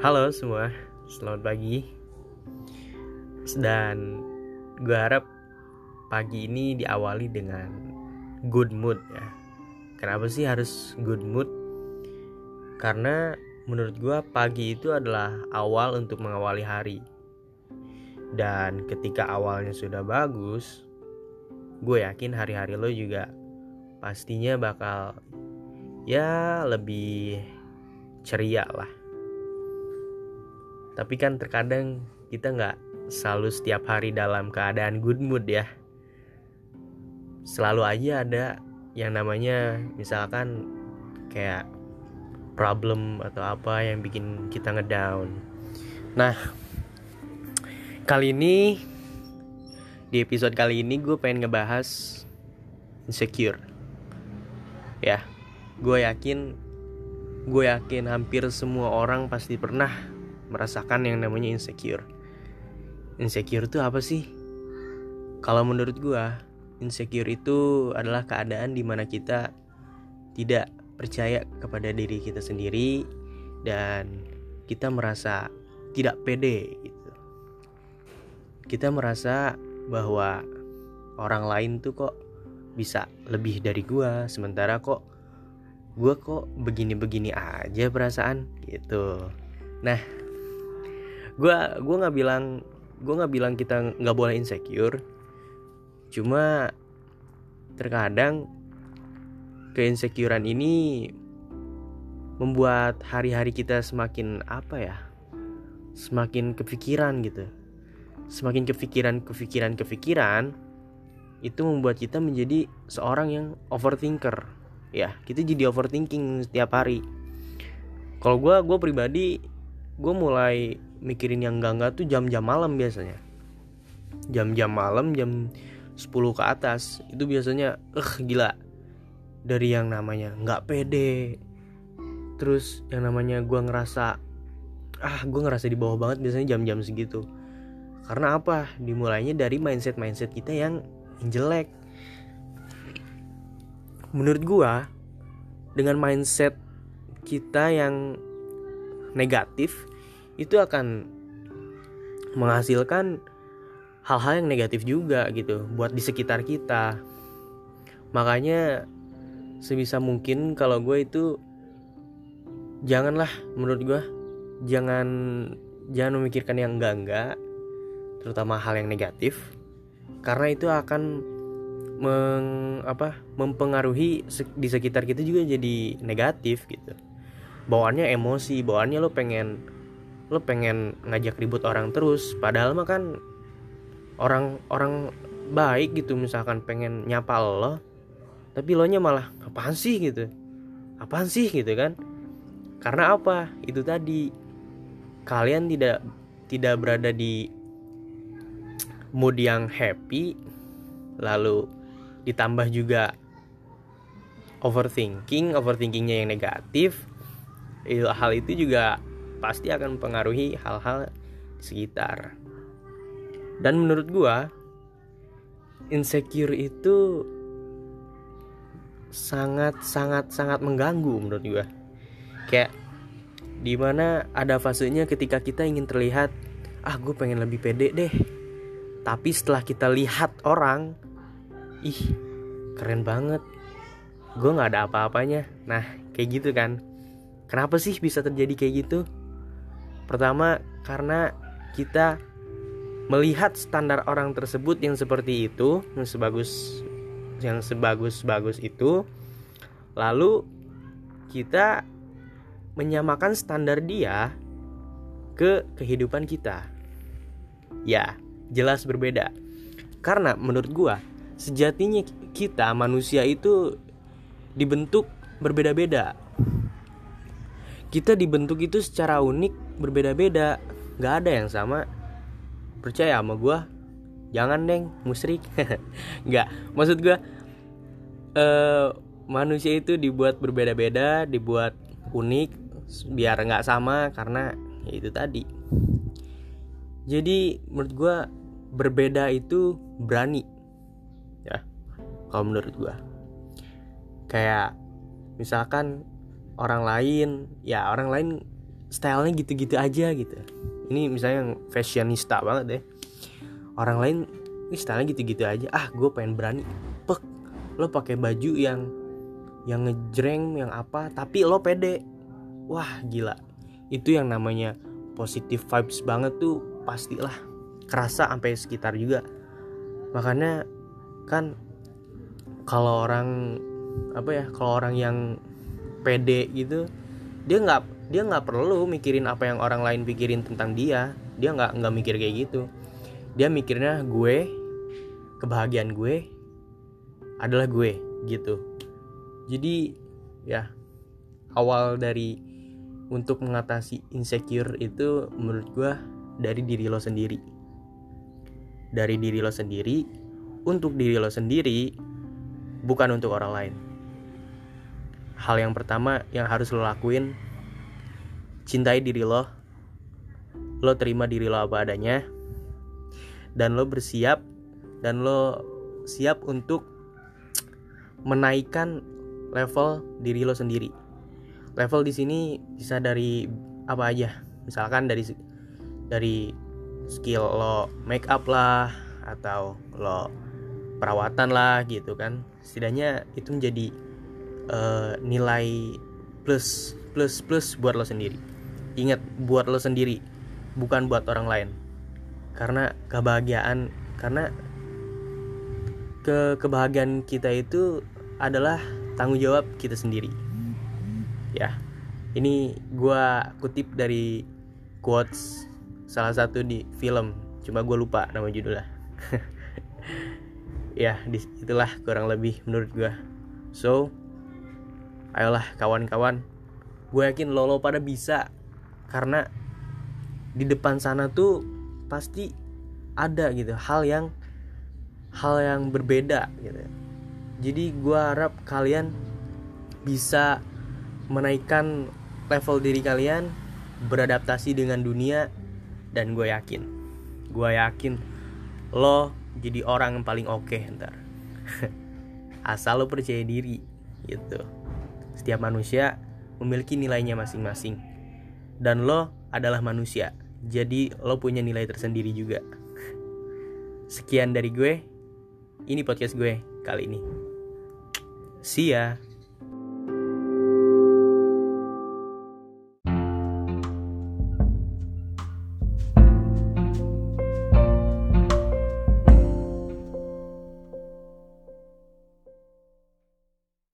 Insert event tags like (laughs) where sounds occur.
Halo semua, selamat pagi. Dan gue harap pagi ini diawali dengan good mood ya. Kenapa sih harus good mood? Karena menurut gue pagi itu adalah awal untuk mengawali hari. Dan ketika awalnya sudah bagus, gue yakin hari-hari lo juga pastinya bakal ya lebih ceria lah tapi kan terkadang kita nggak selalu setiap hari dalam keadaan good mood ya. Selalu aja ada yang namanya misalkan kayak problem atau apa yang bikin kita ngedown. Nah kali ini di episode kali ini gue pengen ngebahas insecure. Ya gue yakin gue yakin hampir semua orang pasti pernah merasakan yang namanya insecure. Insecure itu apa sih? Kalau menurut gua, insecure itu adalah keadaan di mana kita tidak percaya kepada diri kita sendiri dan kita merasa tidak pede gitu. Kita merasa bahwa orang lain tuh kok bisa lebih dari gua, sementara kok gua kok begini-begini aja perasaan gitu. Nah, gue gue nggak bilang gue nggak bilang kita nggak boleh insecure. Cuma terkadang keinsecurean ini membuat hari-hari kita semakin apa ya? Semakin kepikiran gitu. Semakin kepikiran kepikiran kepikiran itu membuat kita menjadi seorang yang overthinker. Ya kita jadi overthinking setiap hari. Kalau gue gue pribadi gue mulai mikirin yang enggak-enggak tuh jam-jam malam biasanya. Jam-jam malam jam 10 ke atas itu biasanya eh gila. Dari yang namanya nggak pede. Terus yang namanya gue ngerasa ah gue ngerasa di bawah banget biasanya jam-jam segitu. Karena apa? Dimulainya dari mindset mindset kita yang jelek. Menurut gue dengan mindset kita yang negatif itu akan menghasilkan hal-hal yang negatif juga gitu buat di sekitar kita. Makanya sebisa mungkin kalau gue itu janganlah menurut gue jangan jangan memikirkan yang enggak enggak terutama hal yang negatif karena itu akan meng, apa mempengaruhi di sekitar kita juga jadi negatif gitu. Bawaannya emosi bawaannya lo pengen lo pengen ngajak ribut orang terus padahal mah kan orang orang baik gitu misalkan pengen nyapa lo tapi lo nya malah apaan sih? gitu. Apaan sih? gitu kan. Karena apa? Itu tadi. Kalian tidak tidak berada di mood yang happy lalu ditambah juga overthinking overthinkingnya yang negatif. Hal itu juga pasti akan mempengaruhi hal-hal sekitar. Dan menurut gua insecure itu sangat sangat sangat mengganggu menurut gua. Kayak di mana ada fasenya ketika kita ingin terlihat ah gue pengen lebih pede deh. Tapi setelah kita lihat orang ih keren banget. Gue nggak ada apa-apanya. Nah kayak gitu kan. Kenapa sih bisa terjadi kayak gitu Pertama, karena kita melihat standar orang tersebut yang seperti itu, yang sebagus yang sebagus-bagus itu, lalu kita menyamakan standar dia ke kehidupan kita. Ya, jelas berbeda. Karena menurut gua, sejatinya kita manusia itu dibentuk berbeda-beda. Kita dibentuk itu secara unik berbeda-beda. Nggak ada yang sama. Percaya sama gue jangan deng. Musrik. (laughs) Nggak. Maksud gue uh, manusia itu dibuat berbeda-beda dibuat unik biar nggak sama karena ya itu tadi. Jadi menurut gue berbeda itu berani. Ya kalau menurut gue kayak misalkan orang lain ya orang lain stylenya gitu-gitu aja gitu. Ini misalnya yang fashionista banget deh. Orang lain ini stylenya gitu-gitu aja. Ah gue pengen berani. Pek lo pakai baju yang yang ngejreng yang apa tapi lo pede. Wah gila. Itu yang namanya positive vibes banget tuh pastilah. Kerasa sampai sekitar juga. Makanya kan kalau orang apa ya kalau orang yang pede gitu dia nggak dia nggak perlu mikirin apa yang orang lain pikirin tentang dia. Dia nggak nggak mikir kayak gitu. Dia mikirnya gue kebahagiaan gue adalah gue gitu. Jadi ya awal dari untuk mengatasi insecure itu menurut gue dari diri lo sendiri. Dari diri lo sendiri untuk diri lo sendiri bukan untuk orang lain hal yang pertama yang harus lo lakuin cintai diri lo. Lo terima diri lo apa adanya. Dan lo bersiap dan lo siap untuk menaikkan level diri lo sendiri. Level di sini bisa dari apa aja. Misalkan dari dari skill lo make up lah atau lo perawatan lah gitu kan. Setidaknya itu menjadi uh, nilai plus plus plus buat lo sendiri. Ingat buat lo sendiri bukan buat orang lain. Karena kebahagiaan karena ke kebahagiaan kita itu adalah tanggung jawab kita sendiri. Ya ini gue kutip dari quotes salah satu di film. Cuma gue lupa nama judulnya. (laughs) Ya itulah kurang lebih menurut gue so ayolah kawan-kawan. Gue yakin lo lo pada bisa. Karena di depan sana tuh pasti ada gitu hal yang hal yang berbeda gitu. Jadi gue harap kalian bisa menaikkan level diri kalian beradaptasi dengan dunia dan gue yakin gue yakin lo jadi orang yang paling oke okay, ntar. (laughs) Asal lo percaya diri gitu setiap manusia memiliki nilainya masing-masing. Dan lo adalah manusia jadi lo punya nilai tersendiri juga. (laughs) Sekian dari gue. Ini podcast gue kali ini. See ya